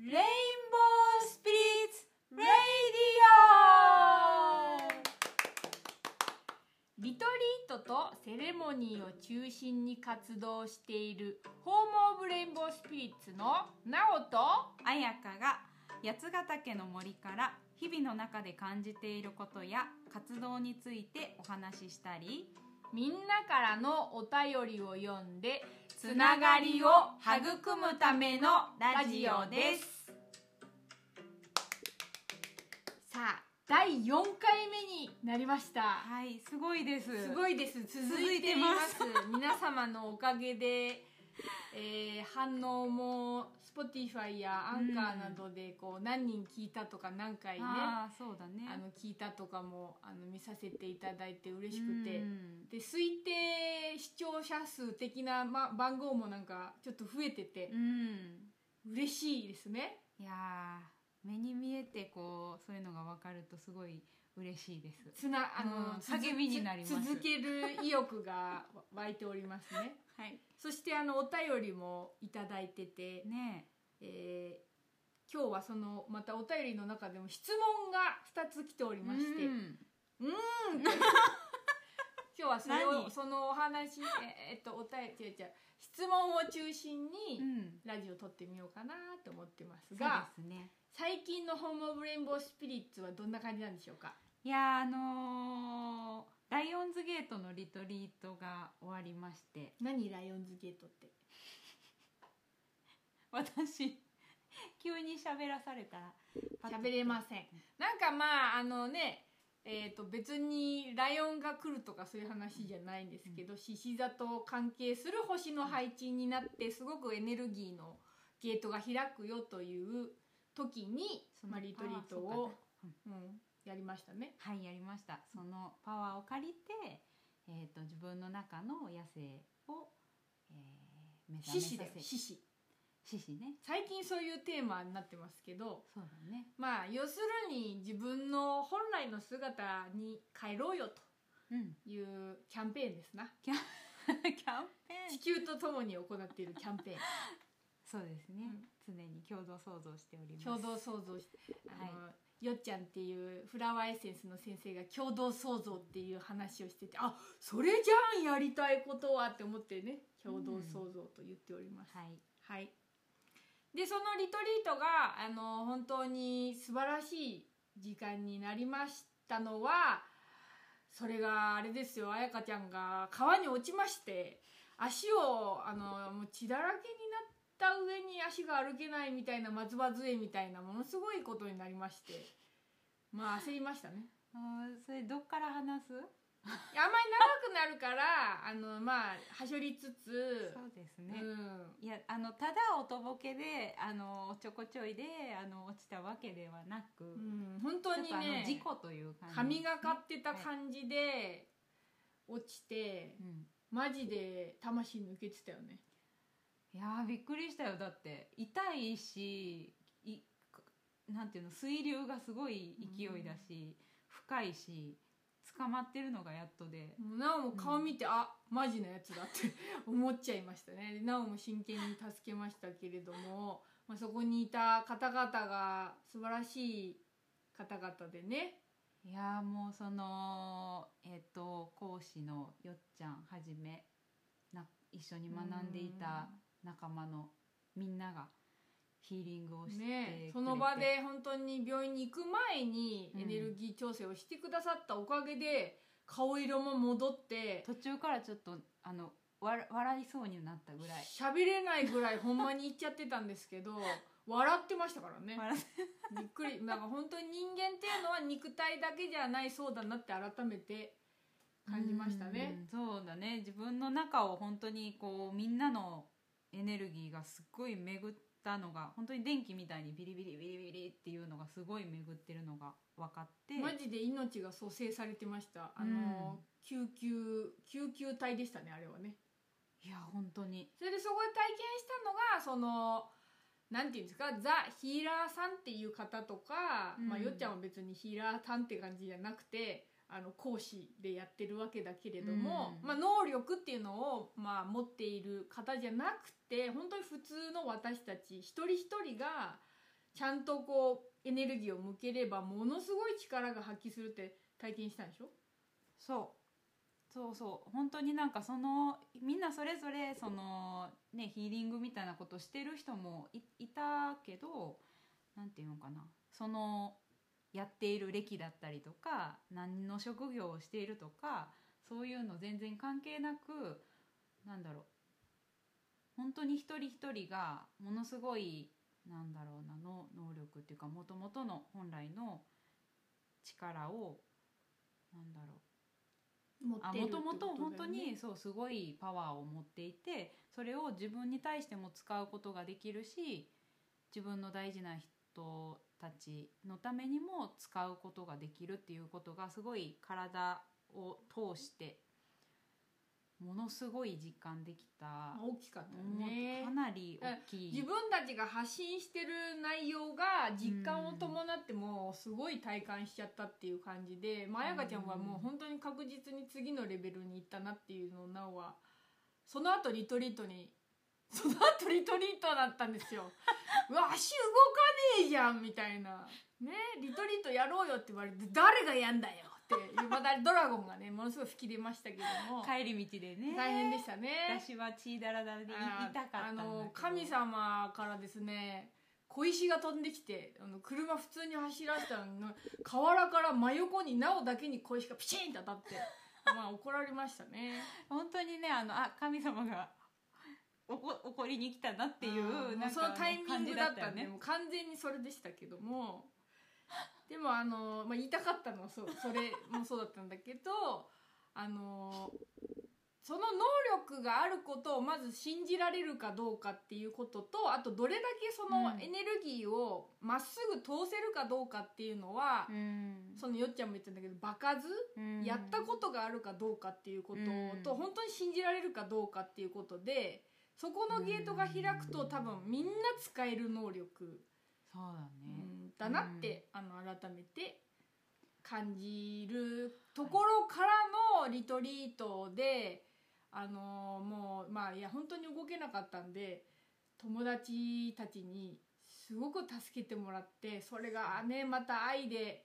レインボースピリッツレイディオリトリートとセレモニーを中心に活動しているホームオブレインボースピリッツのナオと彩香が八ヶ岳の森から日々の中で感じていることや活動についてお話ししたりみんなからのお便りを読んでつながりを育むためのラジオです第4回目になりました。はいすごいです。すごいです。続いています。皆様のおかげで、えー反応も Spotify やアンカーなどでこう何人聞いたとか何回ねあああそうだね。の聞いたとかもあの見させていただいて嬉しくて、うん。で推定視聴者数的な、ま、番号もなんかちょっと増えててうん。嬉しいですね。いやー目に見えてこうそういうのが分かるとすごい嬉しいです。つなあの、うん励みになります。続ける意欲が湧いておりますね。はい。そしてあのお便りもいただいてて、ねえ。ー今日はそのまたお便りの中でも質問が2つ来ておりえまして、ううんん、って。今日はそれを何？そのお話えーっとお便り違う違う質問を中心にうん。ラジオ撮ってみようかなと思ってますそうが、ですね。最近のホームオブレインボースピリッツはどんな感じなんでしょうか？いやーあのーライオンズゲートのリトリートが終わりまして。何ライオンズゲートって？私急に喋らされたら喋れません。なんかまああのねえー、と別にライオンが来るとかそういう話じゃないんですけど獅子座と関係する星の配置になってすごくエネルギーのゲートが開くよという時に、そのまあ、リトリートあをそうんうん、やりましたね。はいやりました。そのパワーを借りて、えー、と自分の中の野生を、えー、目覚めさせ獅子だよ獅子獅子ね。最近そういうテーマになってますけどそうだね。まあ要するに自分の本来の姿に帰ろうよとうん。いうキャンペーンですな。キャンペ地球とともに行っているキャンペーン。そうですね、常に共同創造しております。共同創造してあの、はよっちゃんっていうフラワーエッセンスの先生が共同創造っていう話をしててあそれじゃんやりたいことはって思ってね共同創造と言っております、はい。はいでそのリトリートがあの本当に素晴らしい時間になりましたのはそれがあれですよ。彩香ちゃんが川に落ちまして足をあのもう血だらけになった上に足が歩けないみたいな松葉杖みたいなものすごいことになりまして。まあ焦りましたね。あそれどっから話す？あんまり長くなるからあのまあはしょりつつ。そうですね、うん。いやあのただおとぼけであのおちょこちょいであの落ちたわけではなく、うん、本当にね事故という感じ神がかってたはい感じで落ちてうん。マジで魂抜けてたよね。いやーびっくりしたよ。だって痛いしいなんていうの水流がすごい勢いだし、深いし捕まってるのがやっとで。なおも顔見て、あマジなやつだって 思っちゃいましたね。でなおも真剣に助けましたけれども、まあ、そこにいた方々が素晴らしい方々でね。いやーもうそのえっ、と講師のよっちゃんはじめな一緒に学んでいた仲間のみんながヒーリングをしてねその場で本当に病院に行く前にうん。エネルギー調整をしてくださったおかげで顔色も戻って途中からちょっとあのわ笑いそうになったぐらい。喋れないぐらい ほんまに言っちゃってたんですけど笑ってましたからね。笑びっくり。なんか本当に人間っていうのは 肉体だけじゃないそうだなって改めて感じましたね。うん。そうだね。自分の中を本当にこうみんなのエネルギーがすっごい巡ったのが本当に電気みたいにビリビリビリビリっていうのがすごい巡ってるのが分かって。マジで命が蘇生されてました。あの、救急救急隊でしたねあれはね。いや本当に。それでそこで体験したのがそのなんていうんですかザ・ヒーラーさんっていう方とか、うん。まあ、よっちゃんは別にヒーラーさんって感じじゃなくてあの講師でやってるわけだけれども、うん。まあ、能力っていうのを、まあ、持っている方じゃなくて本当に普通の私たち一人一人がちゃんとこうエネルギーを向ければものすごい力が発揮するって体験したんでしょ？そう。そうそう。本当になんかそのみんなそれぞれそのねヒーリングみたいなことしてる人もいいたけどなんていうのかな。そのやっている歴だったりとか何の職業をしているとかそういうの全然関係なくなんだろう本当に一人一人がものすごいなんだろうなの能力っていうかもともとの本来の力をなんだろうあもともと本当にそうすごいパワーを持っていてそれを自分に対しても使うことができるし自分の大事な人たちのためにも使うことができるっていうことがすごい体を通してものすごい実感できた。大きかったよね。かなり大きい。自分たちが発信してる内容が実感を伴ってもすごい体感しちゃったっていう感じで、まあやかちゃんはもう本当に確実に次のレベルに行ったなっていうのをなおはその後リトリートにその後リトリートだったんですよ。う わ足動かねえじゃんみたいな。ねリトリートやろうよって言われて誰がやんだよってまだドラゴンがねものすごい吹き出ましたけども。帰り道でね。大変でしたね。私は血だらだらで痛かったあの神様からですね小石が飛んできてあの車普通に走らせたのに河原から真横になおだけに小石がピチンと当たってまあ怒られましたね。本当にねあのあ神様が怒怒りに来たなっていうなんかそのタイミングだったね、もう完全にそれでしたけども。でもあの、まあ、言いたかったのはそうそれもそうだったんだけど あのその能力があることをまず信じられるかどうかっていうこととあとどれだけそのエネルギーをまっすぐ通せるかどうかっていうのは、うん、そのよっちゃんも言ってたんだけど場数、うん、やったことがあるかどうかっていうことと、うん、本当に信じられるかどうかっていうことでそこのゲートが開くと多分みんな使える能力そうだね、だなって、あの改めて感じるところからのリトリートで、あのもうまあいや本当に動けなかったんで友達たちにすごく助けてもらってそれがねまた愛で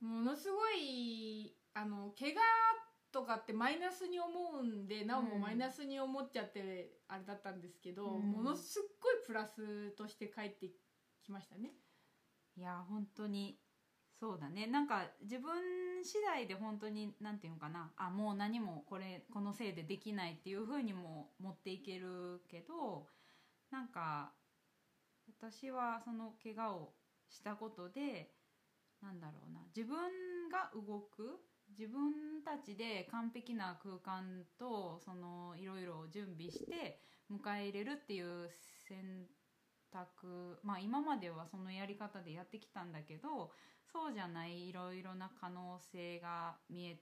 ものすごいあの怪我とかってマイナスに思うんでなおもマイナスに思っちゃってあれだったんですけど、うん、ものすっごいプラスとして帰ってきましたね。いや本当に。そうだね。なんか自分次第で本当に何て言うのかな。あもう何もこれこのせいでできないっていうふうにも持っていけるけどなんか私はその怪我をしたことでなんだろうな。自分が動く自分たちで完璧な空間とそのいろいろ準備して迎え入れるっていう選択まあ今まではそのやり方でやってきたんだけどそうじゃないいろいろな可能性が見え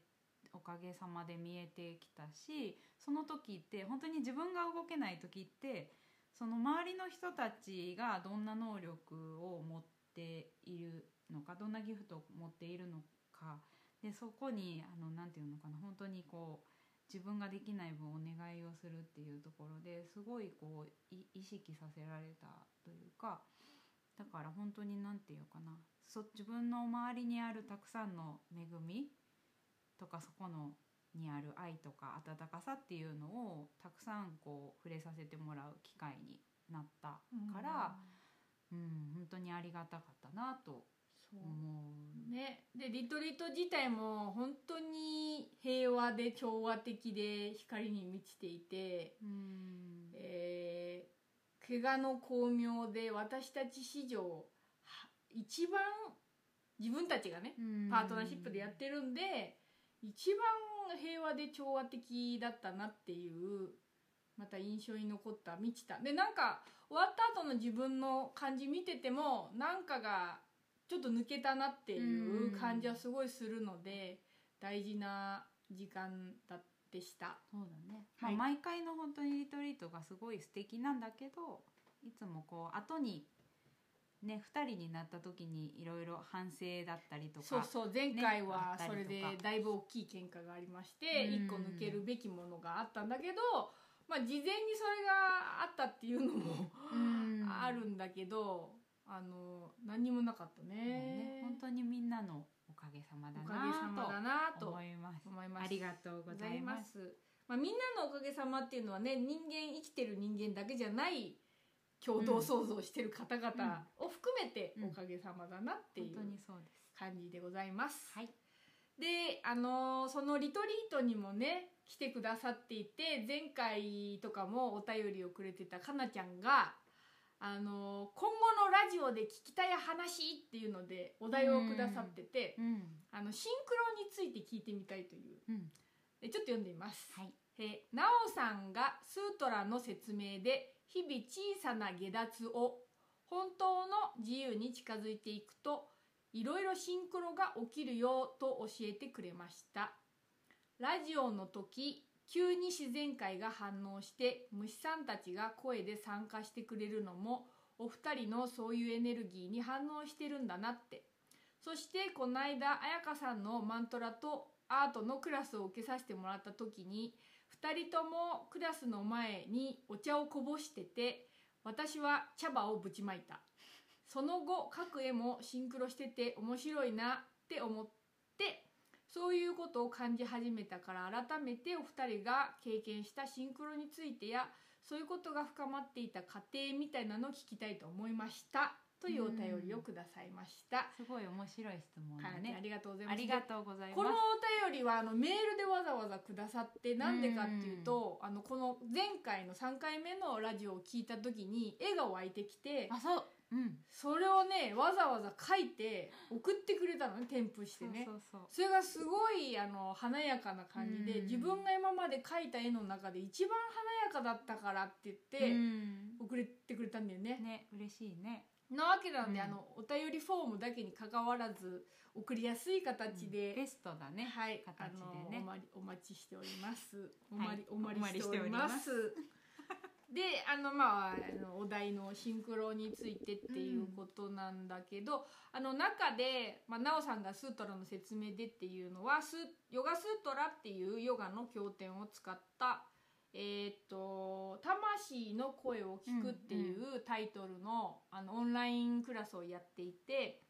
おかげさまで見えてきたしその時って本当に自分が動けない時ってその周りの人たちがどんな能力を持っているのかどんなギフトを持っているのかでそこにあのなて言うのかな本当にこう自分ができない分お願いをするっていうところですごいこう意識させられたというかだから本当に何て言うかなそ自分の周りにあるたくさんの恵みとかそこのにある愛とか温かさっていうのをたくさんこう触れさせてもらう機会になったから、うん、うん、本当にありがたかったなとそう。ね。でリトリート自体も本当に平和で調和的で光に満ちていて、うん、えー、怪我の巧妙で私たち史上一番自分たちがね、パートナーシップでやってるんで一番平和で調和的だったなっていうまた印象に残った満ちた。でなんか終わった後の自分の感じ見ててもなんかがちょっと抜けたなっていう感じはすごいするので、大事な時間だでした。そうだね、はい、まあ、毎回の本当にリトリートがすごい素敵なんだけどいつもこう後にね、2人になった時にいろいろ反省だったりとかそうそう前回はそれでだいぶ大きい喧嘩がありまして、1個抜けるべきものがあったんだけど、まあ、事前にそれがあったっていうのも あるんだけどあの何にもなかったね。ね本当にみんなのおかげさまだおかげさまだなとなと思います。思います。ありがとうございます。すまあ、みんなのおかげさまっていうのはね人間生きてる人間だけじゃない共同創造してる方々を含めてうんおかげさまだなってい本当にうそうです。感じでございます。はい。であのーそのリトリートにもね来てくださっていて前回とかもお便りをくれてたかなちゃんが、あのー今後のラジオで聞きたい話っていうのでお題をくださってて、うん。あのシンクロについて聞いてみたいという。うん。でちょっと読んでみます。はい。えーなおさんがスートラの説明で日々小さな下脱を本当の自由に近づいていくといろいろシンクロが起きるよと教えてくれました。ラジオの時急に自然界が反応して虫さんたちが声で参加してくれるのもお二人のそういうエネルギーに反応してるんだなって。そしてこの間彩香さんのマントラとアートのクラスを受けさせてもらった時に2人ともクラスの前にお茶をこぼしてて私は茶葉をぶちまいた。その後各絵もシンクロしてて面白いなって思っそういうことを感じ始めたから改めてお二人が経験したシンクロについてやそういうことが深まっていた過程みたいなのを聞きたいと思いました。というお便りをくださいました。すごい面白い質問だね。りがとうございます。ありがとうございます。このお便りはあのメールでわざわざくださってなんでかっていうと、あのこの前回の3回目のラジオを聞いた時に絵が湧いてきてあそううん。それをねわざわざ書いて送ってくれたのね添付してね。そうそうそれがすごいあの華やかな感じでうん。自分が今まで描いた絵の中で一番華やかだったからって言っそうてうん。送ってくれたんだよね。ね嬉しいね。なわけなんで、うん。あのお便りフォームだけに関わらず送りやすい形で、ベストだね。はい、形であのねおまりお待ちしております。おはい。まり、おまおまりりしておりま。してで、あのまああのお題のシンクロについてっていうことなんだけど、あの中でまあなおさんがスートラの説明でっていうのはスヨガスートラっていうヨガの経典を使った。えーっと「魂の声を聞く」っていうタイトルの,、あのオンラインクラスをやっていて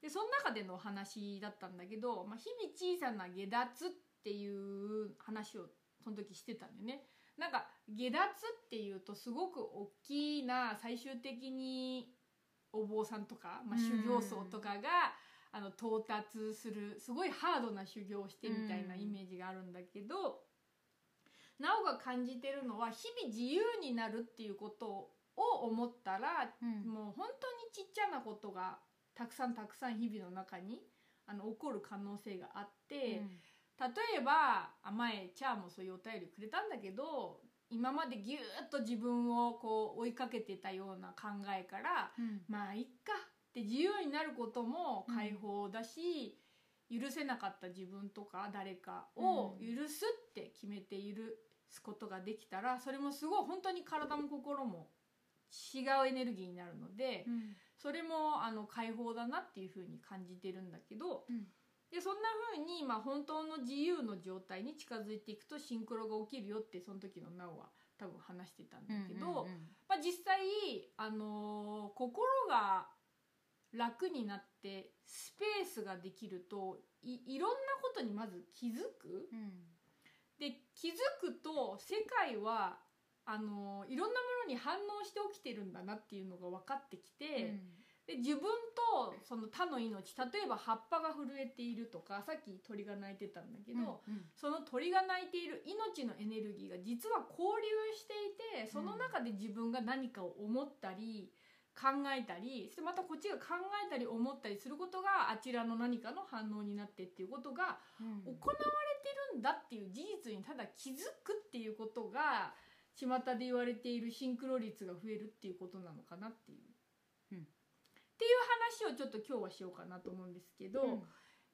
でその中でのお話だったんだけど、まあ、日々小さな下脱っていう話をその時してたんだよね。なんか下脱っていうとすごく大きな最終的にお坊さんとか、まあ、修行僧とかが、あの到達するすごいハードな修行をしてみたいなイメージがあるんだけど、なおが感じてるのは日々自由になるっていうことを思ったらうん。もう本当にちっちゃなことがたくさんたくさん日々の中にあの起こる可能性があって、例えばあ前チャーもそういうお便りくれたんだけど今までぎゅーっと自分をこう追いかけてたような考えからうん。まあいっかって自由になることも解放だし、許せなかった自分とか誰かをうん。許すって決めて許すことができたらそれもすごい本当に体も心も違うエネルギーになるので、うん。それもあの解放だなっていうふうに感じてるんだけど、うんでそんな風にまあ本当の自由の状態に近づいていくとシンクロが起きるよってその時のなおは多分話してたんだけど、うんうんうん。まあ、実際、あのー心が楽になってスペースができるといいろんなことにまず気づく。うん。で気づくと世界はあのいろんなものに反応して起きてるんだなっていうのが分かってきて、で自分とその他の命例えば葉っぱが震えているとかさっき鳥が鳴いてたんだけど、うんその鳥が鳴いている命のエネルギーが実は交流していてその中で自分が何かを思ったり考えたりそしてまたこっちが考えたり思ったりすることがあちらの何かの反応になってっていうことがうん。行われてるんだっていう事実にただ気づくっていうことが巷で言われているシンクロ率が増えるっていうことなのかなっていう。うんっていう話をちょっと今日はしようかなと思うんですけど、うん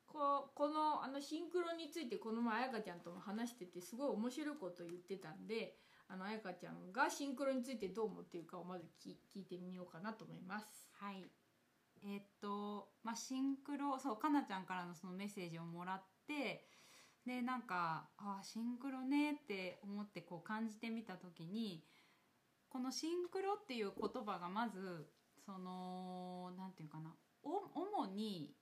こうこのあのシンクロについてこの前彩香ちゃんとも話しててすごい面白いこと言ってたんであの彩香ちゃんがシンクロについてどう思っているかをまず聞聞いてみようかなと思います。はいえーっとまあシンクロそうかなちゃんからのそのメッセージをもらってでなんかあシンクロねって思ってこう感じてみた時にこのシンクロっていう言葉がまずそのなんていうかな。お主に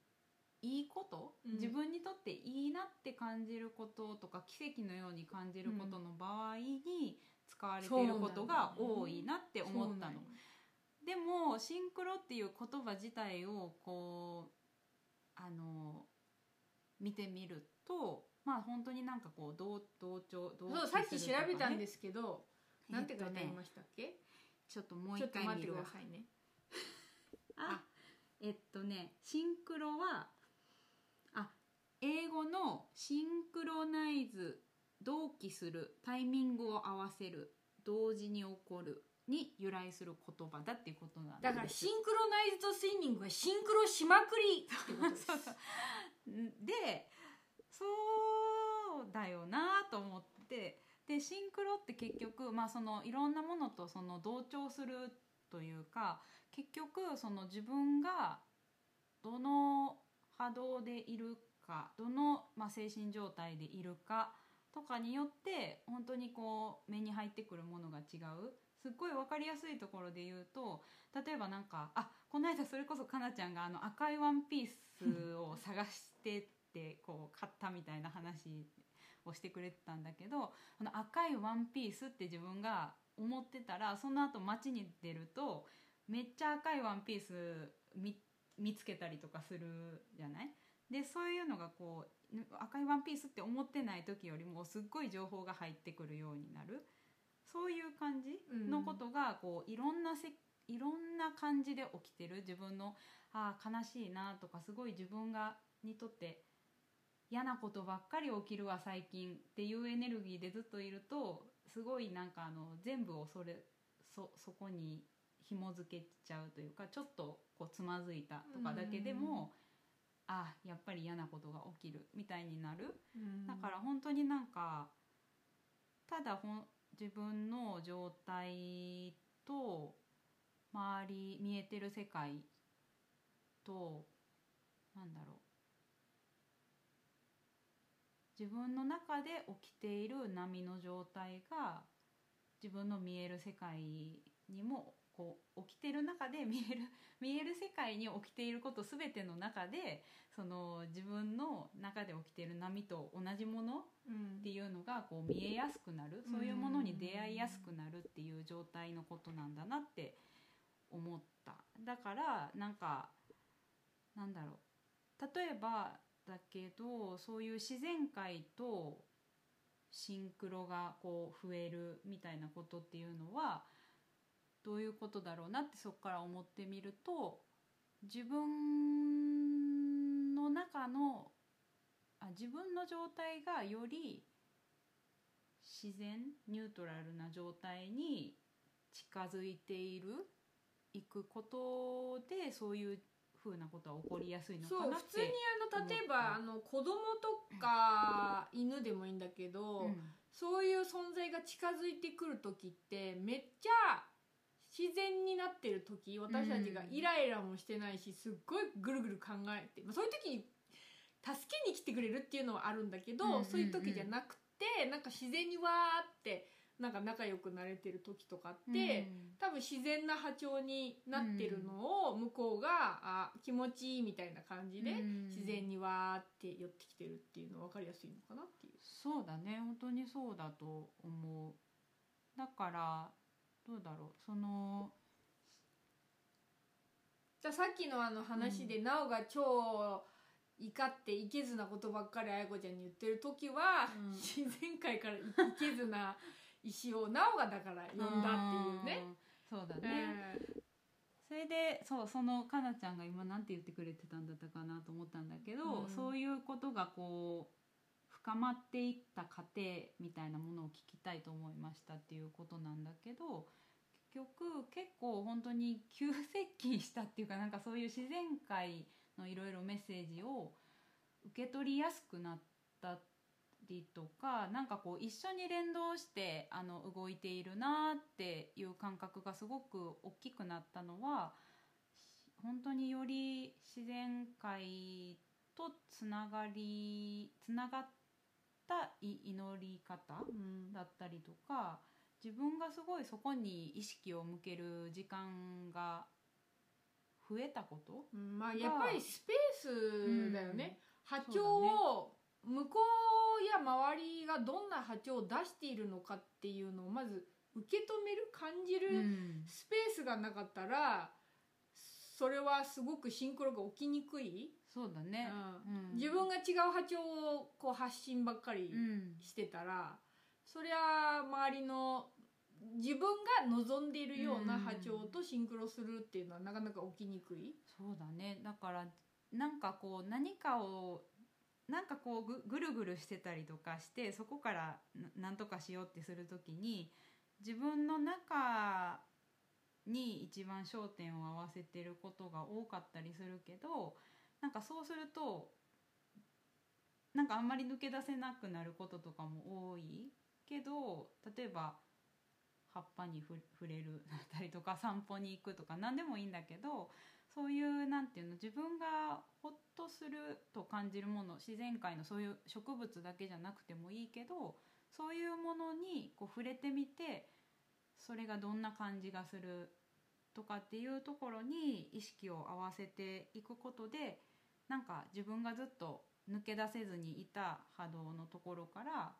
いいこと、うん。自分にとっていいなって感じることとか奇跡のように感じることの場合に使われていることが多いなって思ったの。でもシンクロっていう言葉自体をこうあの見てみるとまあ本当になんかこう同同調同そうさっき調べたんですすけど、なんて書いてありねましたっけ、ちょっともう一ちょっと待って回見るわくださいねあえっとねシンクロはあ英語のシンクロナイズ同期するタイミングを合わせる同時に起こるに由来する言葉だっていうことなんです。だからシンクロナイズドスイミングはシンクロしまくりってことです。でそうだよなと思ってでシンクロって結局、まあ、そのいろんなものとその同調するというか結局その自分がどの波動でいるかどの、まあ、精神状態でいるかとかによって本当にこう目に入ってくるものが違う。すっごい分かりやすいところで言うと例えばなんかあこの間それこそかなちゃんがあの赤いワンピースを探してってこう買ったみたいな話をしてくれてたんだけどこの赤いワンピースって自分が思ってたらその後街に出るとめっちゃ赤いワンピース見見つけたりとかするじゃない？でそういうのがこう赤いワンピースって思ってない時よりもすっごい情報が入ってくるようになる。そういう感じのことがこういろんなせいろんな感じで起きてる。自分のあー悲しいなとかすごい自分がにとって嫌なことばっかり起きるわ最近っていうエネルギーでずっといるとすごいなんかあの全部をそれそそこに紐付けちゃうというかちょっとこうつまずいたとかだけでも、あやっぱり嫌なことが起きるみたいになる。だから本当になんかただほん自分の状態と周り見えてる世界となんだろう。自分の中で起きている波の状態が自分の見える世界にもこう起きてる中で見える 見える世界に起きていること全ての中でその自分の中で起きている波と同じものうん。っていうのがこう見えやすくなるそういうものに出会いやすくなるっていう状態のことなんだなって思った。だからなんかなんだろう。例えばだけどそういう自然界とシンクロがこう増えるみたいなことっていうのはどういうことだろうなってそこから思ってみると自分の中のあ自分の状態がより自然ニュートラルな状態に近づいているいくことでそういうふうなことは起こりやすいのかなって普通にあの例えばあの子供とか犬でもいいんだけど、うん。そういう存在が近づいてくる時ってめっちゃ自然になってる時私たちがイライラもしてないしすっごいぐるぐる考えて、まあ、そういう時に助けに来てくれるっていうのはあるんだけど、うんうんうん。そういう時じゃなくてなんか自然にわーってなんか仲良くなれてる時とかって、多分自然な波長になってるのを向こうが、あ気持ちいいみたいな感じで、うん。自然にわーって寄ってきてるっていうの分かりやすいのかなっていう。そうだね。本当にそうだと思う。だからどうだろう？そのじゃあさっきのあの話で、なおが超怒っていけずなことばっかりあやこちゃんに言ってる時は、うん。自然界からいけずな石をなおがだから呼んだっていうね。うん。そうだね、えそれでそうそのかなちゃんが今なんて言ってくれてたんだったかなと思ったんだけど、うん。そういうことがこう深まっていった過程みたいなものを聞きたいと思いましたっていうことなんだけど結局結構本当に急接近したっていうかなんかそういう自然界のいろいろメッセージを受け取りやすくなったりとかなんかこう一緒に連動してあの動いているなっていう感覚がすごく大きくなったのは本当により自然界とつながりつながったい祈り方うん。だったりとか自分がすごいそこに意識を向ける時間が増えたことうん。まあやっぱりスペースだよね、波長そうだねを向こうや周りがどんな波長を出しているのかっていうのをまず受け止める感じるうん。スペースがなかったらそれはすごくシンクロが起きにくい、そうだね、うん。うん。自分が違う波長をこう発信ばっかりうん。してたら、そりゃ周りの自分が望んでいるような波長とシンクロするっていうのはなかなか起きにくい。そうだね。だからなんかこう何かをなんかこうぐぐるぐるしてたりとかしてそこからななんとかしようってする時に自分の中に一番焦点を合わせてることが多かったりするけどなんかそうするとなんかあんまり抜け出せなくなることとかも多いけど例えば葉っぱに触れるだったりとか 散歩に行くとか何でもいいんだけどそういうなんていうの自分がホッとすると感じるもの自然界のそういう植物だけじゃなくてもいいけどそういうものにこう触れてみてそれがどんな感じがするとかっていうところに意識を合わせていくことでなんか自分がずっと抜け出せずにいた波動のところから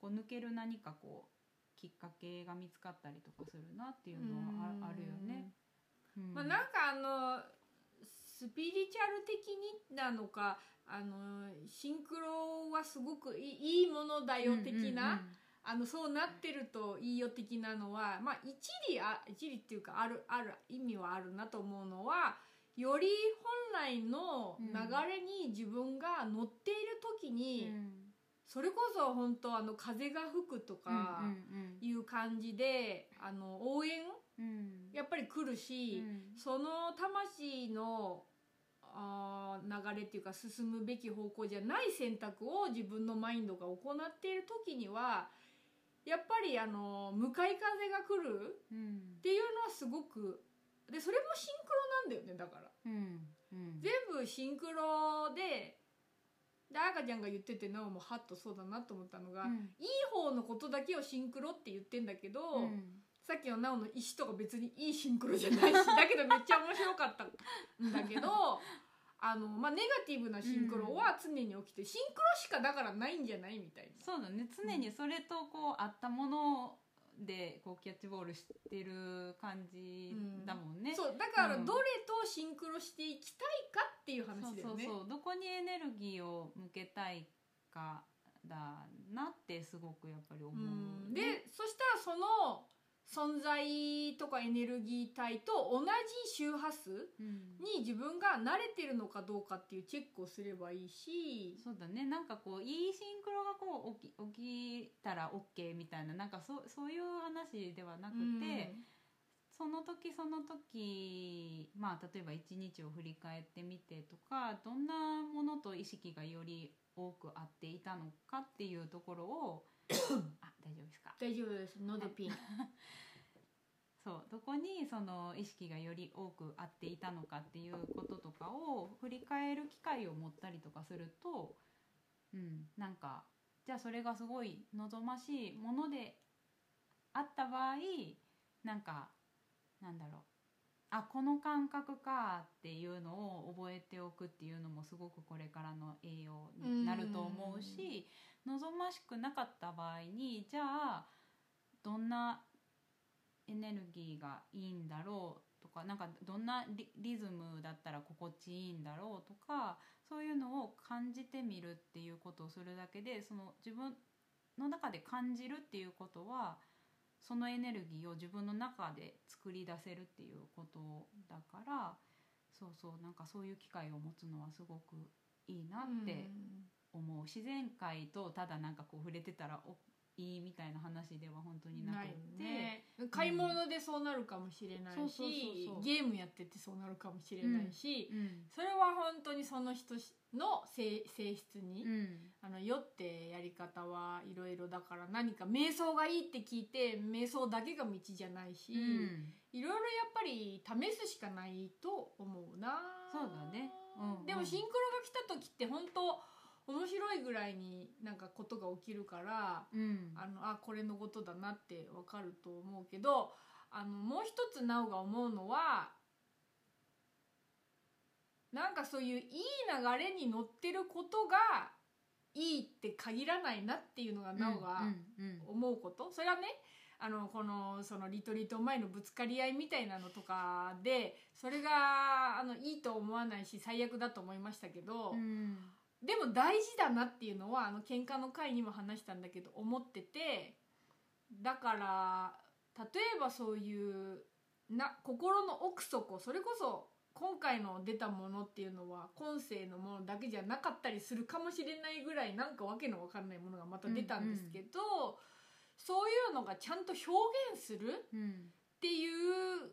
こう抜ける何かこうきっかけが見つかったりとかするなっていうのはああるよね。うん。まあ、なんかあのスピリチュアル的になのかあのシンクロはすごくいいいいものだよ的な、あのそうなってるといいよ的なのは、まあ、一理あ一理っていうかあるある意味はあるなと思うのはより本来の流れに自分が乗っている時うんに、うん。それこそ本当あの風が吹くとかうんいう感じで、あの応援うんうん。やっぱり来るし、うん。その魂のあー流れっていうか進むべき方向じゃない選択を自分のマインドが行っている時にはやっぱりあの向かい風が来るうん。っていうのはすごくでそれもシンクロなんだよねだから。うんうん。全部シンクロでで赤ちゃんが言っててなおもハッとそうだなと思ったのが、うん。いい方のことだけをシンクロって言ってんだけど、うん。さっきのなおの石とか別にいいシンクロじゃないし だけどめっちゃ面白かったんだけどあの、まあ、ネガティブなシンクロは常に起きて、シンクロしかだからないんじゃないみたいな。そうだね。常にそれとこうあったものでこうキャッチボールしてる感じだもんね。そうだからうん。どれとシンクロしていきたいかっていう話だよね。そうそうそう。どこにエネルギーを向けたいかだなってすごくやっぱり思う、うん。でそしたらその存在とかエネルギー体と同じ周波数うん。に自分が慣れてるのかどうかっていうチェックをすればいいし。そうだね。なんかこういいシンクロがこう起き起きたら OK みたいななんかそうそういう話ではなくて、その時その時まあ例えば一日を振り返ってみてとかどんなものと意識がより多く合っていたのかっていうところをあ大丈夫ですか？大丈夫です。のでピンそうどこにその意識がより多く合っていたのかっていうこととかを振り返る機会を持ったりとかすると、うん、なんかじゃあそれがすごい望ましいものであった場合なんかなんだろう。あこの感覚かっていうのを覚えておくっていうのもすごくこれからの栄養になると思うし望ましくなかった場合にじゃあどんなエネルギーがいいんだろうとかなんかどんなリズムだったら心地いいんだろうとかそういうのを感じてみるっていうことをするだけでその自分の中で感じるっていうことはそのエネルギーを自分の中で作り出せるっていうことだからそうそうなんかそういう機会を持つのはすごくいいなって思う、自然界とただなんかこう触れてたらおいいみたいな話では本当になくて、ね。買い物でそうなるかもしれないしゲームやっててそうなるかもしれないし、うんそれは本当にその人の性性質に、うん。あのよってやり方はいろいろだから何か瞑想がいいって聞いて瞑想だけが道じゃないし、うん。いろいろやっぱり試すしかないと思うな。そうだね。うんうん。でもシンクロが来た時って本当面白いぐらいになんかことが起きるから、うん。あのあこれのことだなってわかると思うけどあのもう一つなおが思うのはなんかそういういい流れに乗ってることがいいって限らないなっていうのがなおが思うこと、それはねあのこのそのリトリート前のぶつかり合いみたいなのとかでそれがあのいいと思わないし最悪だと思いましたけど、うんでも大事だなっていうのはあの喧嘩の回にも話したんだけど思っててだから例えばそういうな心の奥底それこそ今回の出たものっていうのは今世のものだけじゃなかったりするかもしれないぐらいなんかわけのわかんないものがまた出たんですけど、そういうのがちゃんと表現するっていう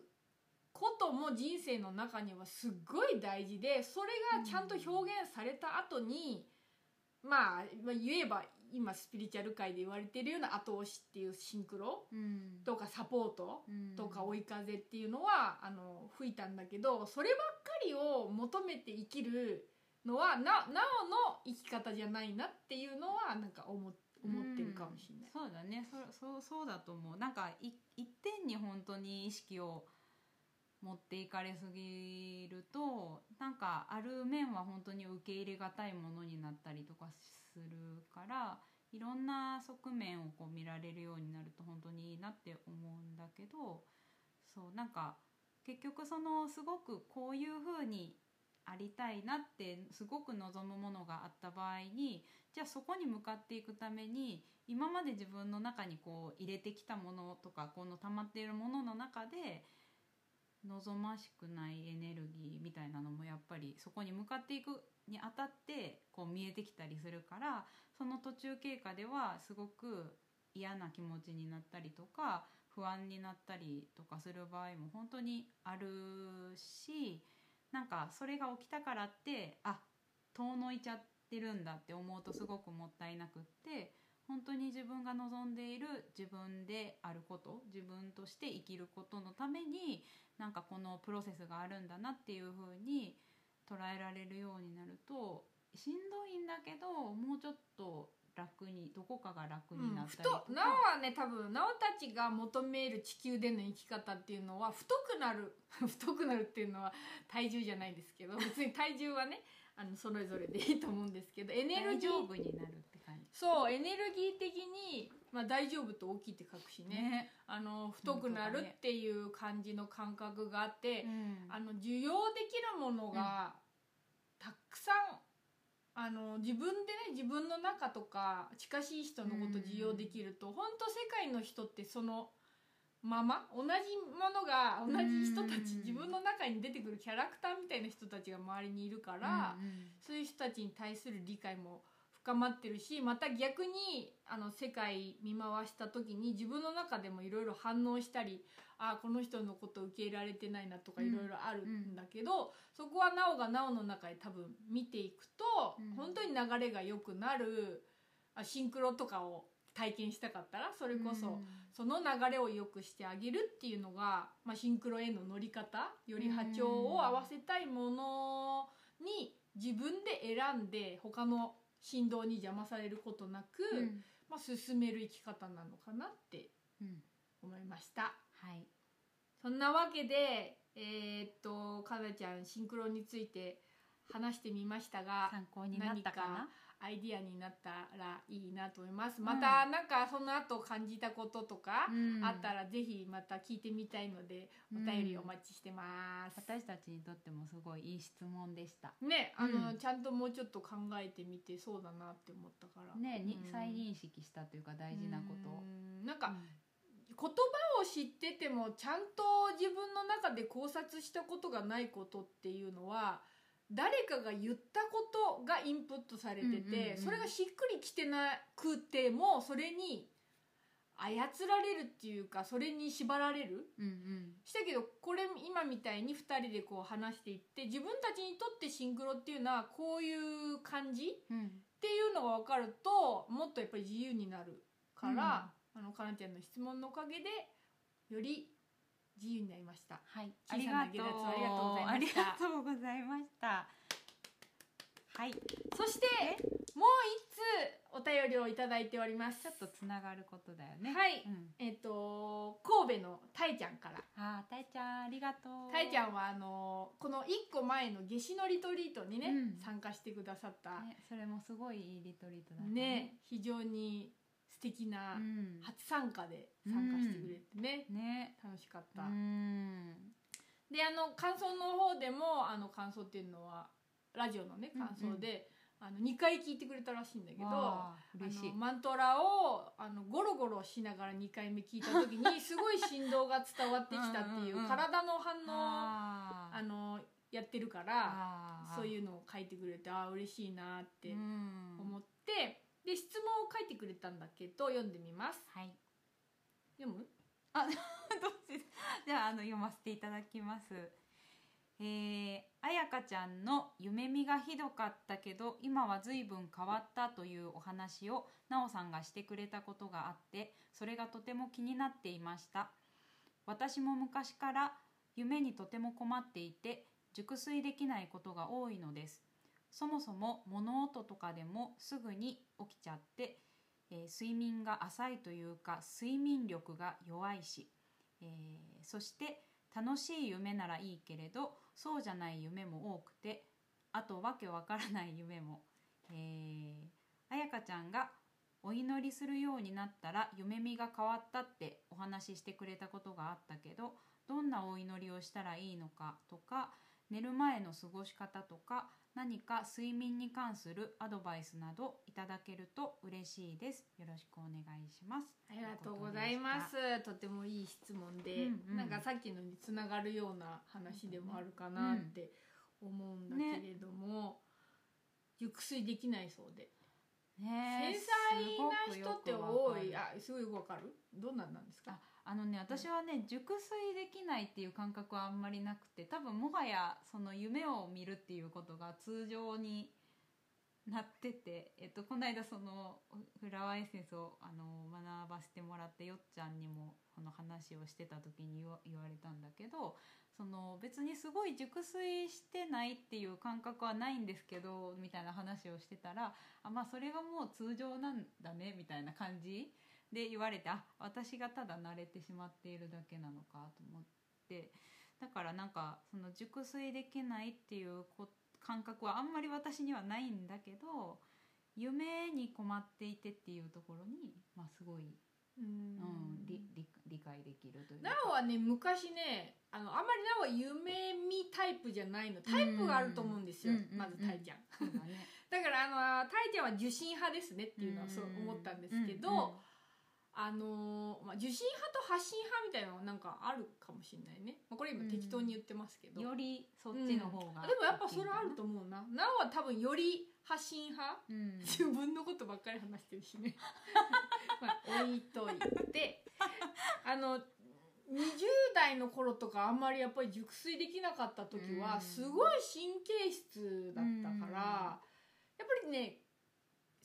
ことも人生の中にはすっごい大事でそれがちゃんと表現された後に、まあまあ言えば今スピリチュアル界で言われてるような後押しっていうシンクロうん。とかサポートうん。とか追い風っていうのはあの吹いたんだけどそればっかりを求めて生きるのはななおの生き方じゃないなっていうのはなんか思思ってるかもしれない。そうだね。そそうそうだと思う。なんかい一点に本当に意識を持っていかれすぎるとなんかある面は本当に受け入れがたいものになったりとかするからいろんな側面をこう見られるようになると本当にいいなって思うんだけどそうなんか結局そのすごくこういうふうにありたいなってすごく望むものがあった場合にじゃあそこに向かっていくために今まで自分の中にこう入れてきたものとかこの溜まっているものの中で望ましくないエネルギーみたいなのもやっぱりそこに向かっていくにあたってこう見えてきたりするからその途中経過ではすごく嫌な気持ちになったりとか不安になったりとかする場合も本当にあるしなんかそれが起きたからってあ遠のいちゃってるんだって思うとすごくもったいなくって本当に自分が望んでいる自分であること自分として生きることのためになんかこのプロセスがあるんだなっていう風に捉えられるようになるとしんどいんだけどもうちょっと楽にどこかが楽になったりとか、ふとなおはね多分なおたちが求める地球での生き方っていうのは太くなる 太くなるっていうのは体重じゃないですけど別に体重はねあのそれぞれでいいと思うんですけどエネル大ギー。丈夫になるってそうエネルギー的に、まあ、大丈夫と大きいって書くしね。ね。あの太くなるっていう感じの感覚があって、うん。あの需要できるものがたくさんあの自分でね自分の中とか近しい人のこと需要できると、本当世界の人ってそのまま同じものが同じ人たち、うん。自分の中に出てくるキャラクターみたいな人たちが周りにいるから、うんうん。そういう人たちに対する理解も深まってるしまた逆にあの世界見回した時に自分の中でもいろいろ反応したりあこの人のこと受け入れられてないなとかうん。いろいろあるんだけど、そこはなおがなおの中で多分見ていくと、うん。本当に流れが良くなるあシンクロとかを体験したかったらそれこそ。うん。その流れを良くしてあげるっていうのが、まあ、シンクロへの乗り方より波長を合わせたいものに自分で選んで他の振動に邪魔されることなく、うん。まあ、進める生き方なのかなってうん。思いました。はい。そんなわけでえーっとかなちゃんシンクロについて話してみましたが参考になったかな？アイディアになったらいいなと思います。ん。またなんかその後感じたこととか、うん。あったらぜひまた聞いてみたいのでお便りお待ちしてます。私たちにとってもすごいいい質問でした。ねあの、うん。ちゃんともうちょっと考えてみてそうだなって思ったから。ねにうん。再認識したというか大事なこと。ん。なんか、うん。言葉を知っててもちゃんと自分の中で考察したことがないことっていうのは誰かが言ったことがインプットされてて、うんうんうんそれがしっくりきてなくてもそれに操られるっていうかそれに縛られる。うんうん。したけどこれ今みたいに2人でこう話していって自分たちにとってシンクロっていうのはこういう感じうん。っていうのが分かるともっとやっぱり自由になるから、あのかなちゃんの質問のおかげでより自由になりました。はい。ありがとう。ございました。ありがとうございました。はい。そしてもう一通お便りをいただいております。ちょっとつながることだよね。はい。うん。えっ、と神神戸のたいちゃんから。あーたいちゃんありがとう。たいちゃんはあのこの1個前の夏至のリトリートにね、うん。参加してくださった。ね、それもすごいいいリトリートだったね非常に素敵なうん。初参加で参加してくれてね、ね。楽しかった、うん。であの感想の方でもあの感想っていうのはラジオのね感想で、あの2回聞いてくれたらしいんだけどマントラをあのゴロゴロしながら2回目聞いた時に すごい振動が伝わってきたっていううんうんうん体の反応ああのやってるからあそういううのを書いてくれてああ嬉しいなってん。思ってで質問を書いてくれたんだけど読んでみます。はい。読む？あ どうしじゃああの読ませていただきます。えー、あやかちゃんの夢見がひどかったけど今は随分変わったというお話をなおさんがしてくれたことがあってそれがとても気になっていました。私も昔から夢にとても困っていて熟睡できないことが多いのですそもそも物音とかでもすぐに起きちゃって、えー睡眠が浅いというか睡眠力が弱いし、えーそして楽しい夢ならいいけれどそうじゃない夢も多くてあとわけわからない夢も、えー、あやかちゃんがお祈りするようになったら夢見が変わったってお話ししてくれたことがあったけどどんなお祈りをしたらいいのかとか寝る前の過ごし方とか何か睡眠に関するアドバイスなどいただけると嬉しいです。よろしくお願いします。ありがとうございます。とてもいい質問で、うんうん。なんかさっきのにつながるような話でもあるかなって思うんだけれども、熟睡できないそうで。ね繊細な人って多い。ああすごいよくわかる。どんなんなんですか？あのね私はね熟睡できないっていう感覚はあんまりなくて多分もはやその夢を見るっていうことが通常になってて、えっと、この間そのフラワーエッセンスをあの学ばせてもらってよっちゃんにもこの話をしてた時に言われたんだけどその別にすごい熟睡してないっていう感覚はないんですけどみたいな話をしてたらあまあそれがもう通常なんだねみたいな感じで言われてあ私がただ慣れてしまっているだけなのかと思ってだからなんかその熟睡できないっていうこ感覚はあんまり私にはないんだけど夢に困っていてっていうところに、まあ、すごい、ううんん理理理解できるというなおはね昔ねあのあんまりなおは夢見タイプじゃないの。タイプがあると思うんですよ、まずたいちゃん、だからあのたいちゃんは受信派ですねっていうのはそう思ったんですけど、あのーまあ、受信派と発信派みたいなのはなんかあるかもしれないね、まあ、これ今適当に言ってますけど、よりそっちの方が、でもやっぱそれあると思うな。なおは多分より発信派。うん。自分のことばっかり話してるしね。まあ置いといて。あの20代の頃とかあんまりやっぱり熟睡できなかった時うん。はすごい神経質だったからやっぱりね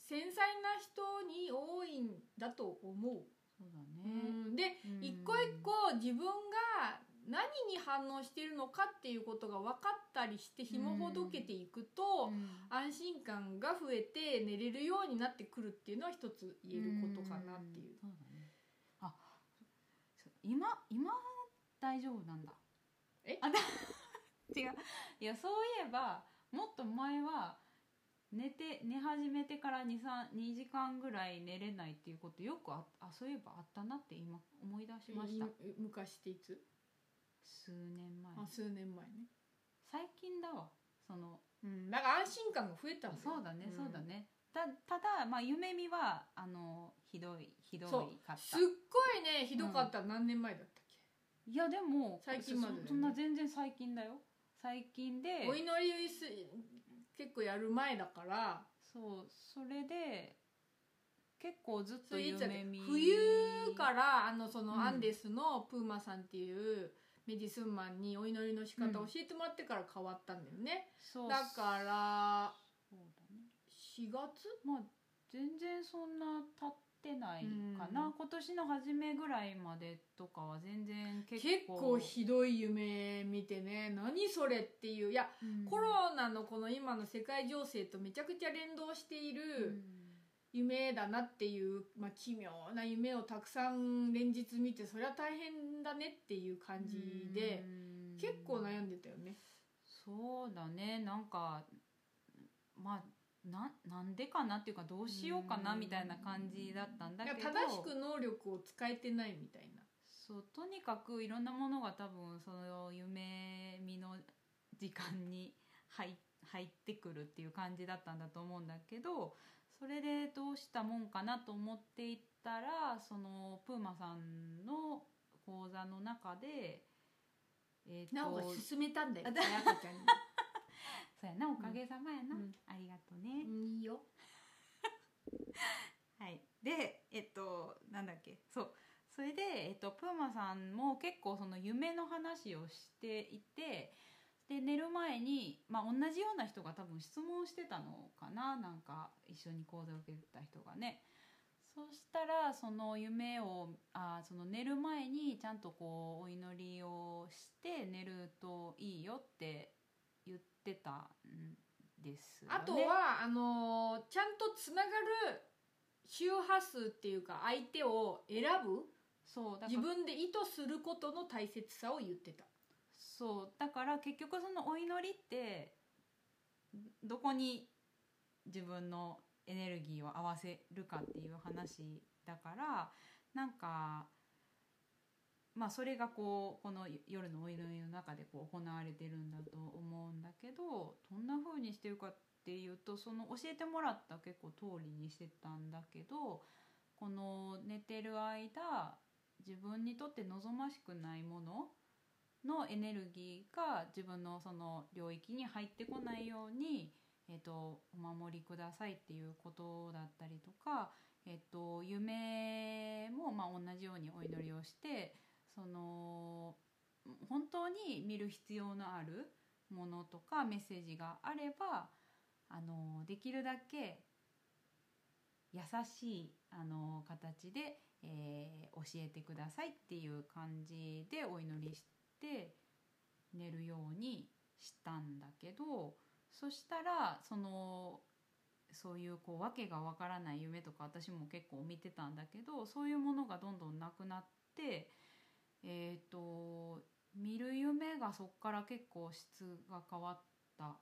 繊細な人に多いんだと思う。そうだうね、ん。でうん。一個一個自分が何に反応しているのかっていうことが分かったりして紐ほどけていくと、うん。安心感が増えて寝れるようになってくるっていうのは一つ言えることかなっていう。ん。そうだね。あそ今今大丈夫なんだ。え？あだ 違う。いやそういえばもっと前は寝て寝始めてから2時間ぐらい寝れないっていうことよくああそういえばあったなって今思い出しました。え昔っていつ？数年前。あ数年前ね。最近だわ。そのうん、だから安心感が増えたんそうだね、ん。そうだね。たただまあ夢見はあのひどいひどいかった。すっごいねひどかった、何年前だったっいやでも最近までね。そそんな全然最近だよ。最近でけお祈りす結構やる前だからそうそれで結構ずっと夢見冬からあのそのうん。アンデスのプーマさんっていうメディスンマンにお祈りの仕方うん。教えてもらってから変わったんだよね、そう。だからそうだね。4月？まあ全然そんな経ってないかな、うん。今年の初めぐらいまでとかは全然結結構構ひどい夢見てね。何それっていう。いや、うん。コロナのこの今の世界情勢とめちゃくちゃ連動している、うん。夢だなっていう、まあ、奇妙な夢をたくさん連日見てそれは大変だねっていう感じでうん。結構悩んでたよね。そうだね。なんかまあななんでかなっていうかどうしようかなうんみたいな感じだったんだけど正しく能力を使えてないみたいな。そうとにかくいろんなものが多分その夢見の時間に入入ってくるっていう感じだったんだと思うんだけどそれでどうしたもんかなと思っていったらそのプーマさんの講座の中でえーなお勧めたんだよあ 彩香ちゃんに。そうやなおかげさまやな、うん。ありがとうね、いいよ。はい、でえっとなんだっけ。そう。それで、えっと、プーマさんも結構その夢の話をしていてで寝る前に、まあ、同じような人が多分質問してたのかな。なんか一緒に講座を受けてた人がね。そしたらその夢をあその寝る前にちゃんとこうお祈りをして寝るといいよって言ってたんですよね。あとはあのーちゃんとつながる周波数っていうか相手を選ぶそうだから自分で意図することの大切さを言ってた。そうだから結局そのお祈りってどこに自分のエネルギーを合わせるかっていう話だからなんかまあそれがこうこの夜のお祈りの中でこう行われてるんだと思うんだけどどんな風にしてるかっていうとその教えてもらった結構通りにしてたんだけどこの寝てる間自分にとって望ましくないもののエネルギーが自分のその領域に入ってこないように、えっとお守りくださいっていうことだったりとか、えっと夢もまあ同じようにお祈りをしてその本当に見る必要のあるものとかメッセージがあればあのできるだけ優しいあの形で、えー教えてくださいっていう感じでお祈りして寝るようにしたんだけどそしたらそのそういうこう訳がわからない夢とか私も結構見てたんだけどそういうものがどんどんなくなってえっ、と見る夢がそっから結構質が変わった。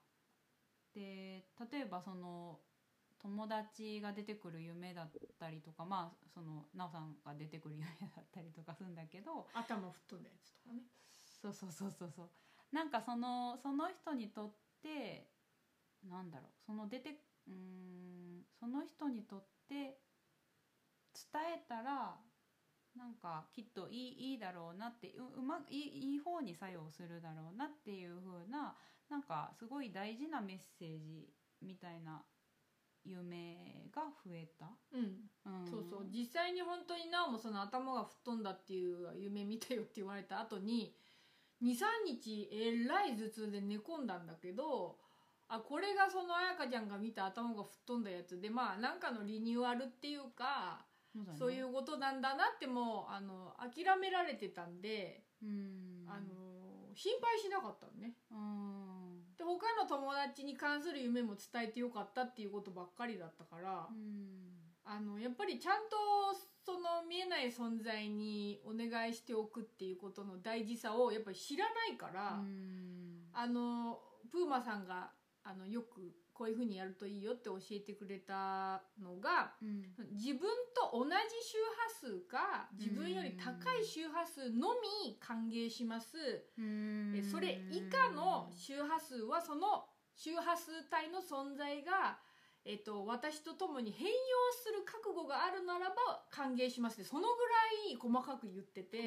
で例えばその友達が出てくる夢だったりとかまあその奈緒さんが出てくる夢だったりとかするんだけど頭吹っ飛んだやつとかね。そうそうそうそうそうなんかそのその人にとってなんだろうその出てうーんその人にとって伝えたらなんかきっといいいいだろうなってううまいいいい方に作用するだろうなっていう風ななんかすごい大事なメッセージみたいな夢が増えた。うん。うん、そうそう実際に本当になおもその頭が吹っ飛んだっていう夢見たよって言われた後に23日えらい頭痛で寝込んだんだけどあこれがその彩香ちゃんが見た頭が吹っ飛んだやつでまあなんかのリニューアルっていうかそういうことなんだなってもうあの諦められてたんで、うんあの心配しなかったのね。うんで他の友達に関する夢も伝えてよかったっていうことばっかりだったから。うんあのやっぱりちゃんとその見えない存在にお願いしておくっていうことの大事さをやっぱり知らないから、うんあのプーマさんがあのよくこういうふうにやるといいよって教えてくれたのがうん。自分と同じ周波数か自分より高い周波数のみ歓迎します。えそれ以下の周波数はその周波数帯の存在が、えっと、私と共に変容する覚悟があるならば歓迎しますってそのぐらい細かく言ってて、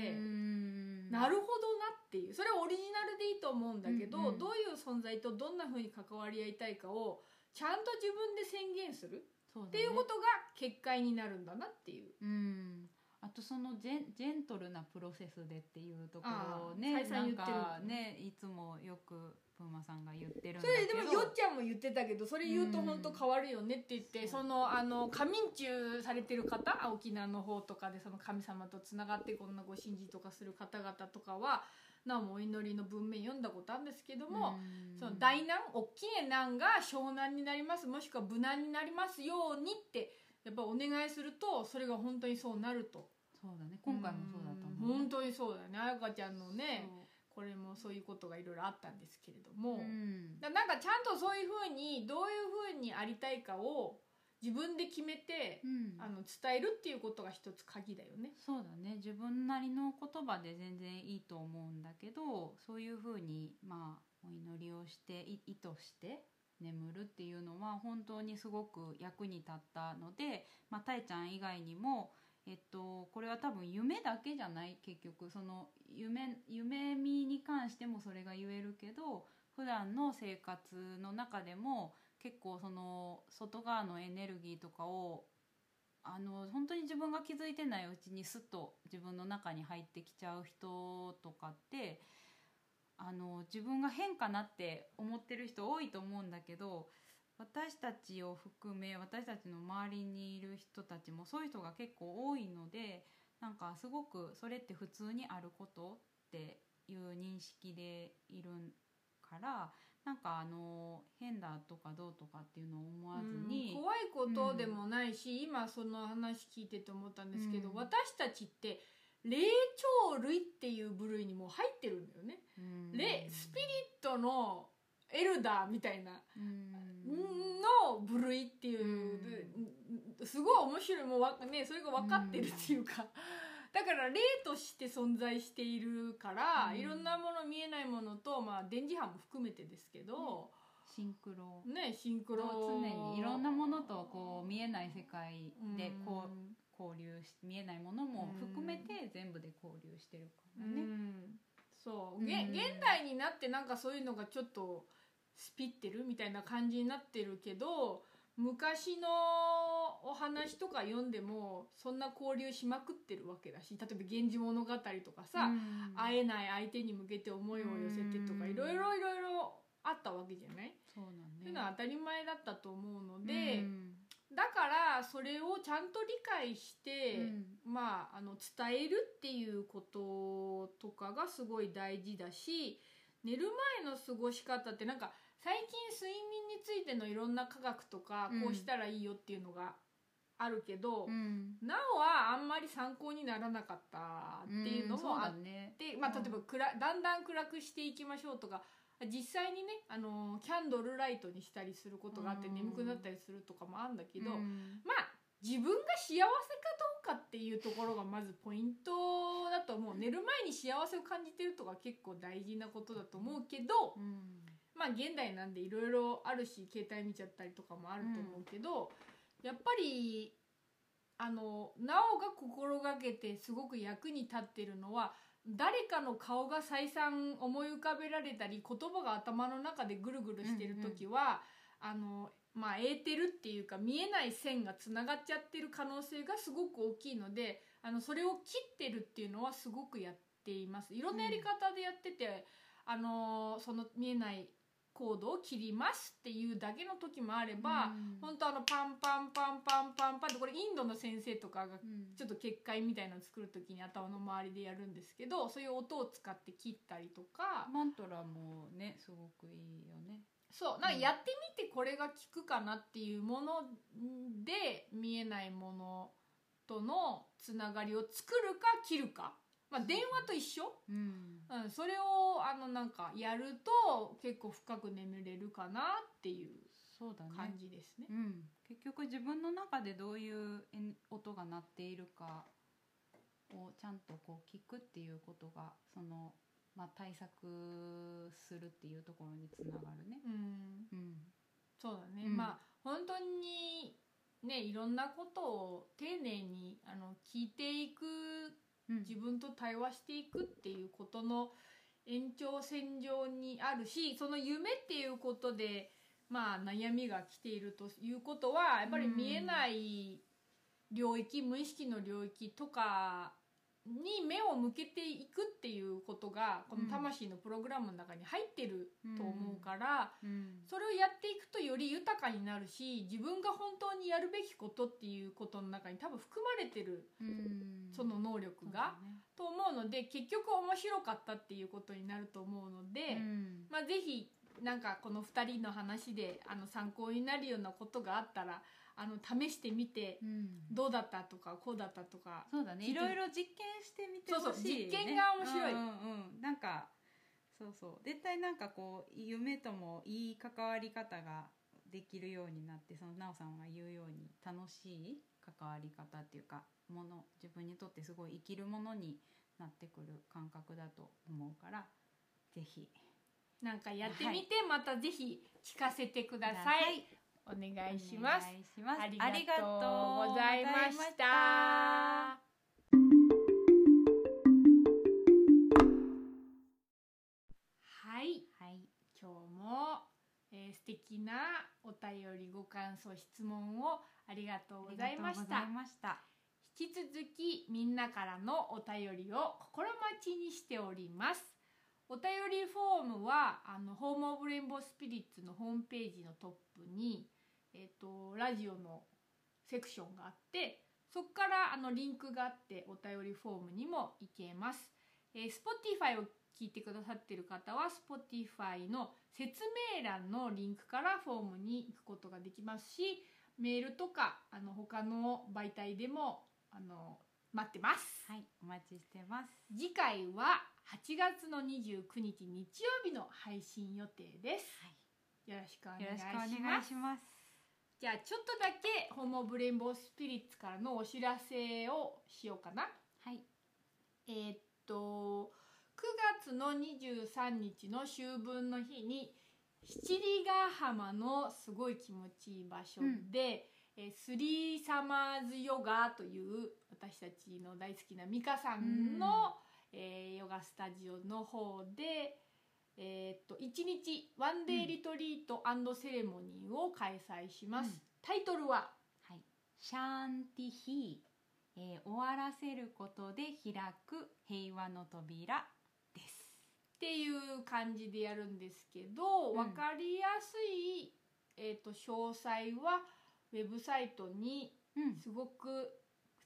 なるほどなっていう。それはオリジナルでいいと思うんだけど、うんうん。どういう存在とどんな風に関わり合いたいかをちゃんと自分で宣言するっていうことが結界になるんだなっていう。うん。あとそのジェンジェントルなプロセスでっていうところをあねなんかねいつもよくプーマさんが言ってるんだそけど。れでもよっちゃんも言ってたけどそれ言うと本当変わるよねって言って、そうそのあの過眠中されてる方沖縄の方とかでその神様とつながってこんなご神事とかする方々とかはなおもお祈りの文面読んだことあるんですけども、うん。その大難大きい難が小難になりますもしくは無難になりますようにってやっぱお願いするとそれが本当にそうなると。そうだね。今回もそうだったうんもん。本当にそうだよね。あやかちゃんのねこれもそういうことがいろいろあったんですけれども、そううん。だなんかちゃんとそういうふうにどういうふうにありたいかを自分で決めて、うん。あの伝えるっていうことが一つ鍵だよね。そうだね。自分なりの言葉で全然いいと思うんだけどそういうふうにまあお祈りをしてい意図して眠るっていうのは本当にすごく役に立ったので、まあ、たえちゃん以外にも、えっと、これは多分夢だけじゃない結局。その夢夢見に関してもそれが言えるけど普段の生活の中でも結構その外側のエネルギーとかをあの本当に自分が気づいてないうちにスッと自分の中に入ってきちゃう人とかってあの自分が変かなって思ってる人多いと思うんだけど私たちを含め私たちの周りにいる人たちもそういう人が結構多いのでなんかすごくそれって普通にあることっていう認識でいるからなんかあの変だとかどうとかっていうのを思わずに。うん怖いことでもないし、今その話聞いてて思ったんですけど、うん私たちって霊長類っていう部類にもう入ってるんだよね。うん霊スピリットのエルダーみたいなうん。の部類っていう、すごい面白いもうわねそれが分かってるっていうか、だから霊として存在しているから、うん。いろんなもの見えないものと、まあ、電磁波も含めてですけど、シンクロ。ねシンクロ。常にいろんなものとこう見えない世界でこううん。交流し見えないものも含めて全部で交流してるからうね。ん。そう、う現代になってなんかそういうのがちょっとスピってる？みたいな感じになってるけど昔のお話とか読んでもそんな交流しまくってるわけだし例えば「源氏物語」とかさ、うん。会えない相手に向けて思いを寄せてとかうん。いろいろいろいろあったわけじゃない、そうだね。そういうのは当たり前だったと思うので、うん。だからそれをちゃんと理解して、うん。まああの伝えるっていうこととかがすごい大事だし寝る前の過ごし方ってなんか最近睡眠についてのいろんな科学とかうん。こうしたらいいよっていうのがあるけど、うん。なおはあんまり参考にならなかったっていうのもあって。うだね。で、まあ、例えば暗だんだん暗くしていきましょうとか実際にねあのキャンドルライトにしたりすることがあってうん。眠くなったりするとかもあるんだけど、うん。まあ自分が幸せかどうかっていうところがまずポイントだと思う。寝る前に幸せを感じてるとか結構大事なことだと思うけど、うんまあ現代なんでいろいろあるし携帯見ちゃったりとかもあると思うけど、やっぱりあのなおが心がけてすごく役に立ってるのは誰かの顔が再三思い浮かべられたり言葉が頭の中でぐるぐるしてる時は、あのまあエーテルっていうか見えない線がつながっちゃってる可能性がすごく大きいのであのそれを切ってるっていうのはすごくやっています。いろんなやり方でやってて、あのその見えないコードを切りますっていうだけの時もあれば、うん。本当あのパンパンパンパンパンパンってこれインドの先生とかがうん。ちょっと結界みたいなの作る時に頭の周りでやるんですけどそういう音を使って切ったりとか。マントラもねすごくいいよね。そうなんかやってみてこれが効くかなっていうもので見えないものとのつながりを作るか切るか、まあ、電話と一緒、うん。うん、それをあのなんかやると結構深く眠れるかなっていうそうだね。感じですね。うん、結局自分の中でどういう音が鳴っているかをちゃんとこう聞くっていうことがその、まあ、対策するっていうところにつながるね。うん。うん。そうだね、うん。まあ本当にねいろんなことを丁寧にあの聞いていくうん自分と対話していくっていうことの延長線上にあるしその夢っていうことでまあ悩みが来ているということはやっぱり見えない領域、無意識の領域とかに目を向けていくっていうことがこの魂のプログラムの中に入ってると思うから。うん。それをやっていくとより豊かになるし自分が本当にやるべきことっていうことの中に多分含まれてるうん。その能力が、と思うので結局面白かったっていうことになると思うので、うん。まあ、ぜひなんかこの2人の話であの参考になるようなことがあったらあの試してみてうん。どうだったとかこうだったとかそうだね。聞いろいろ実験してみてほしい、ね、そうそう実験が面白い。うんうんうん。なんかそうそう。絶対なんかこう夢ともいい関わり方ができるようになってその奈緒さんが言うように楽しい関わり方っていうかもの自分にとってすごい生きるものになってくる感覚だと思うからぜひ。なんかやってみて、またぜひ聞かせてください、お願いお願いします。ありがありがととううございましたた。はい、はい。今日も、えー、素敵なお便りご感想質問をありがとうございました。ありがとうござい。ました。引き続きみんなからのお便りを心待ちにしております。お便りフォームはあのホームオブレインボースピリッツのホームページのトップにえっ、とラジオのセクションがあってそこからあのリンクがあってお便りフォームにも行けます、えー、Spotify を聞いてくださってる方は Spotify の説明欄のリンクからフォームに行くことができますしメールとかあの他の媒体でもあの待ってます、はいお待ちしてます。次回は8月の29日日曜日の配信予定です、よろしくお願いよろしくおし願いしますじゃあちょっとだけホモブレインボースピリッツからのお知らせをしようかな。はい。えーっと9月の23日の秋分の日に七里ヶ浜のすごい気持ちいい場所で、えースリーサマーズヨガという私たちの大好きな美香さんの、えーヨガスタジオの方で、えーっと1日ワンデーリトリートセレモニーを開催します、うん。タイトルは？はい、シャンティヒー、えー終わらせることで開く平和の扉です。っていう感じでやるんですけど、うん。分かりやすい、えー、と詳細はウェブサイトにうん、すごく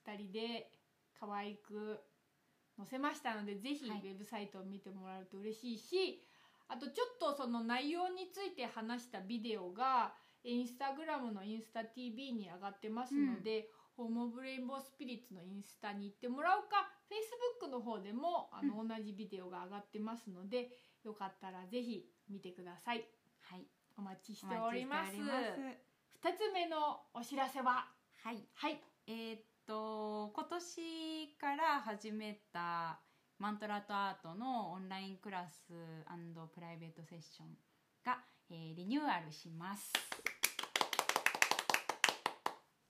2人で可愛く載せましたのでぜひウはい。ェブサイトを見てもらうと嬉しいし、あとちょっとその内容について話したビデオがインスタグラムのインスタ TV に上がってますので、ホームオブレインボースピリッツのインスタに行ってもらうか。Facebook の方でもあの、同じビデオが上がってますのでよかったらぜひ見てください。はい、お待ちしおております。待ちしております。2つ目のお知らせは？はい、はい。えーっと今年から始めたマントラとアートのオンラインクラスプライベートセッションが、えーリニューアルします。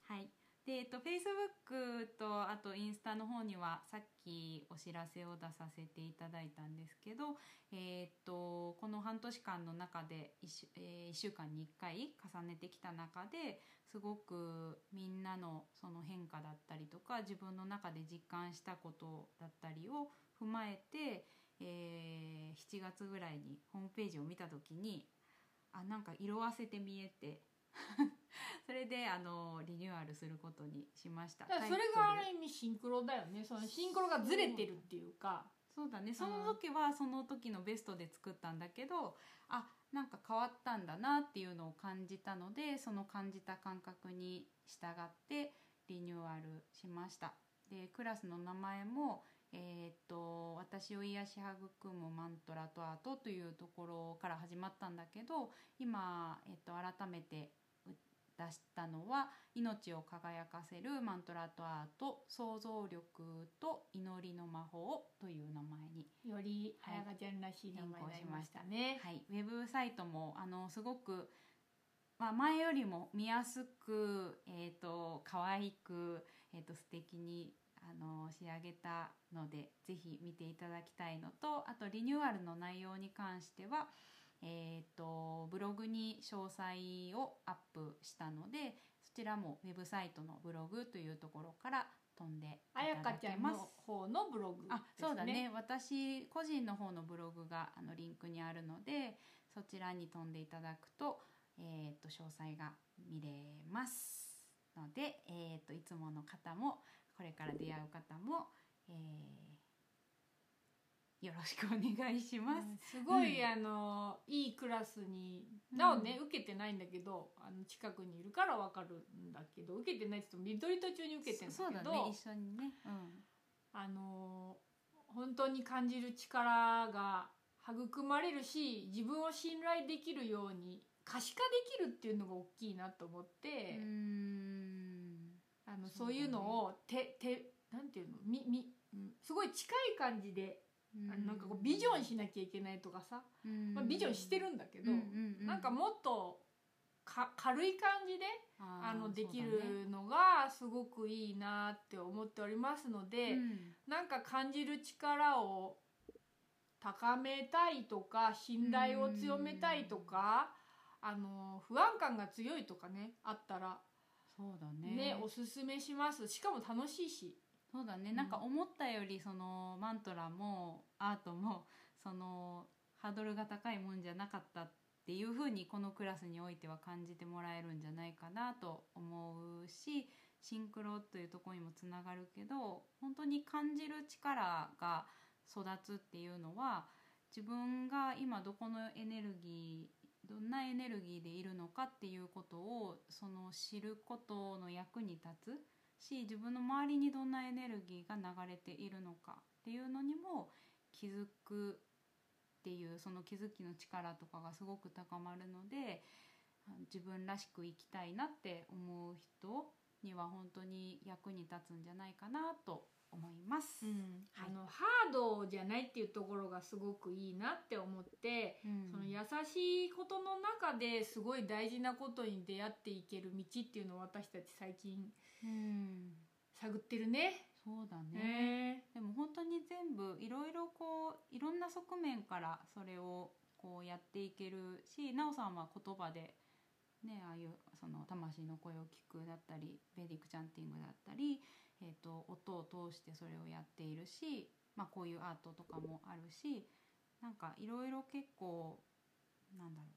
はい。で、えっと、Facebook とあとインスタの方にはさっきお知らせを出させていただいたんですけど、えーっとこの半年間の中で 1, 週、え1週間に1回重ねてきた中ですごくみんなのその変化だったりとか自分の中で実感したことだったりを踏まえて、えー7月ぐらいにホームページを見た時にあなんか色あせて見えて それであのリニューアルすることにしました。それがある意味シンクロだよね。そのシンクロがずれてるっていうか。そうだね。その時はその時のベストで作ったんだけどあなんか変わったんだなっていうのを感じたのでその感じた感覚に従ってリニューアルしました。でクラスの名前もえーっと私を癒し育むマントラとアートというところから始まったんだけど今、えっと、改めてう出したのは命を輝かせるマントラとアート想像力と祈りの魔法という名前によりはい彩香ちゃんらしい名前になりましたね、はい、ウェブサイトもあのすごく、まあ、前よりも見やすく、えー、と可愛く、えー、と素敵にあの仕上げたのでぜひ見ていただきたいのとあとリニューアルの内容に関しては、えー、とブログに詳細をアップしたのでそちらもウェブサイトのブログというところから飛んでい彩ただ香ちゃんけます。の方のブログね、あそうだね私個人の方のブログがあのリンクにあるのでそちらに飛んでいただくと,、えー、と詳細が見れますので、えー、といつもの方もこれから出会う方も、えーよろしくお願いします。すごい、うんあのいいクラスになおね、受けてないんだけどあの近くにいるからわかるんだけど受けてないって言ってもリトリート中に受けてるんだそうけどだね一緒にね。あの本当に感じる力が育まれるし自分を信頼できるように可視化できるっていうのが大きいなと思って、うん。うんあのそういうのを手手なんていうの？みみ、うん。すごい近い感じで、あのなんかこうビジョンしなきゃいけないとかさ、うん。まあ、ビジョンしてるんだけど、なんかもっとか軽い感じであのできるのがすごくいいなって思っておりますので、うん。なんか感じる力を高めたいとか信頼を強めたいとか、あの不安感が強いとかねあったらそうだね。ねおすすめします。しかも楽しいし。そうだね、うん。なんか思ったよりそのマントラもアートもそのハードルが高いもんじゃなかったっていうふうにこのクラスにおいては感じてもらえるんじゃないかなと思うしシンクロというところにもつながるけど本当に感じる力が育つっていうのは自分が今どこのエネルギーどんなエネルギーでいるのかっていうことをその知ることの役に立つし自分の周りにどんなエネルギーが流れているのかっていうのにも気づくっていうその気づきの力とかがすごく高まるので自分らしく生きたいなって思う人には本当に役に立つんじゃないかなと思います。はい。あのハードじゃないっていうところがすごくいいなって思って、うん。その優しいことの中ですごい大事なことに出会っていける道っていうのを私たち最近うん。探ってるね。そうだね。ね。でも本当に全部いろいろこういろんな側面からそれをこうやっていけるし奈緒さんは言葉で、ね、ああいうその魂の声を聞くだったりベーディックチャンティングだったり、えー、と音を通してそれをやっているし、まあ、こういうアートとかもあるしなんかいろいろ結構なんだろ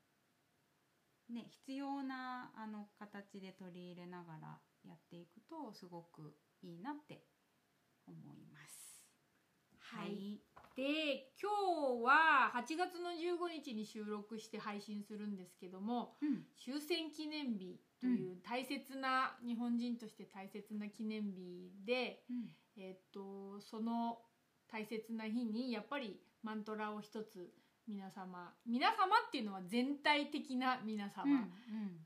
う。ね必要なあの形で取り入れながらやっていくとすごくいいなって思います。はい。で今日は8月の15日に収録して配信するんですけどもうん、終戦記念日という大切な、日本人として大切な記念日で、えっとその大切な日にやっぱりマントラを一つ皆様皆様っていうのは全体的な皆様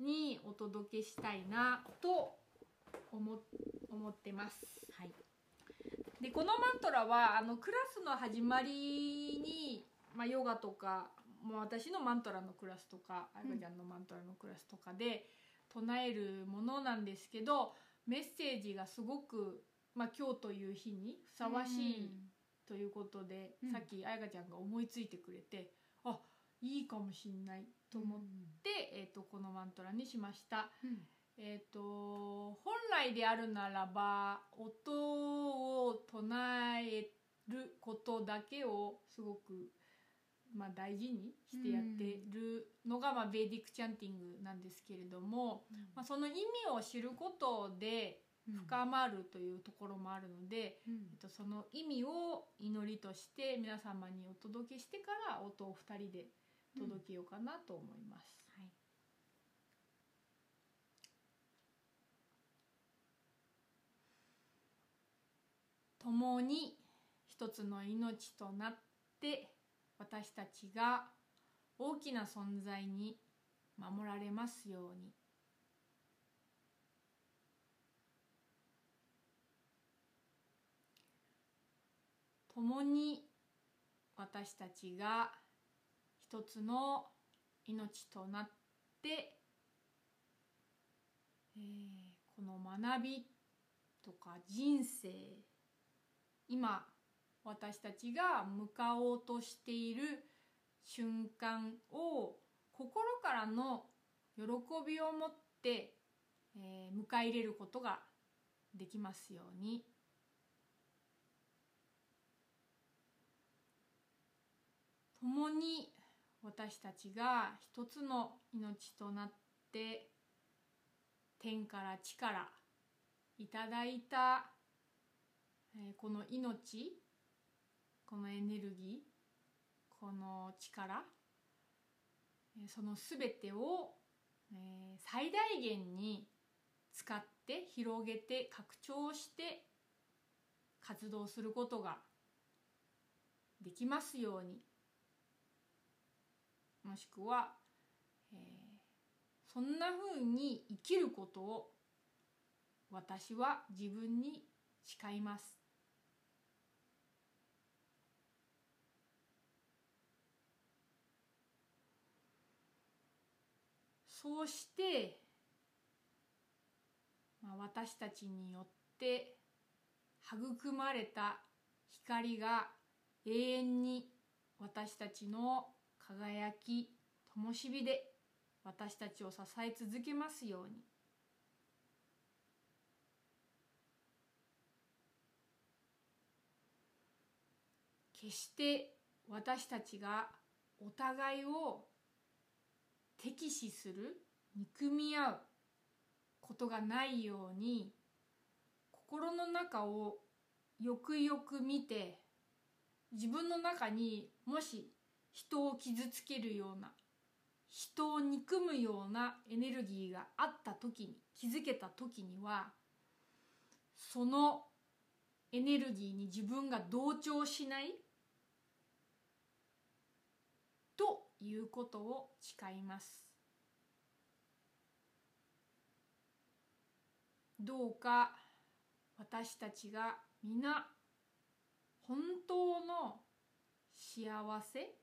うんにお届けしたいなと思思ってます。はい。でこのマントラはあのクラスの始まりに、まあ、ヨガとかもう私のマントラのクラスとかあやかちゃんのマントラのクラスとかで唱えるものなんですけどメッセージがすごく、まあ、今日という日にふさわしいということで、うん。さっきあやかちゃんが思いついてくれてあいいかもしんないと思って、えー、とこのマントラにしました。うん。えっ、と本来であるならば音を唱えることだけをすごく、まあ、大事にしてやってるのが、まあ、ベーディックチャンティングなんですけれども、まあ、その意味を知ることで深まるというところもあるので、うんえっと、その意味を祈りとして皆様にお届けしてから音を2人で届けようかなと思います。はい。共に一つの命となって私たちが大きな存在に守られますように。共に私たちが一つの命となって、えーこの学びとか人生今私たちが向かおうとしている瞬間を心からの喜びを持って、えー迎え入れることができますように。共に私たちが一つの命となって天から地からいただいたこの命このエネルギーこの力その全てを、え最大限に使って広げて拡張して活動することができますようにもしくは、えーそんなふうに生きることを私は自分に誓います。そうして、まあ、私たちによって育まれた光が永遠に私たちの輝き灯火で私たちを支え続けますように。決して私たちがお互いを敵視する憎み合うことがないように心の中をよくよく見て自分の中にもし人を傷つけるような人を憎むようなエネルギーがあった時に気づけた時にはそのエネルギーに自分が同調しないということを誓います。どうか私たちが皆本当の幸せ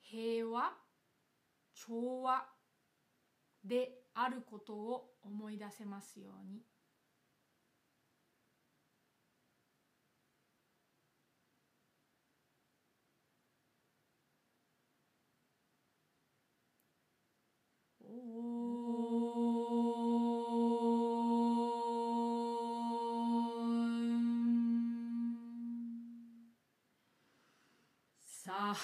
平和調和であることを思い出せますように。サ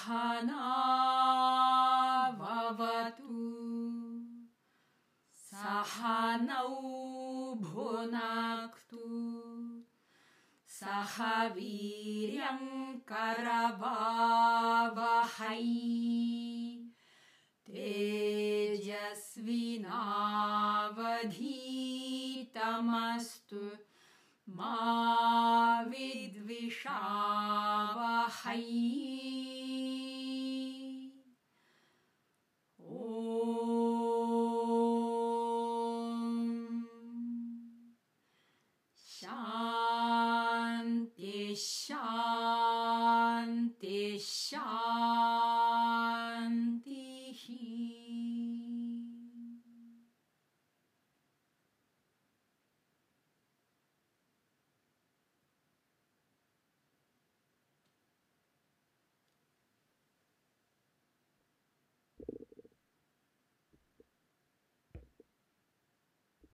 Mom.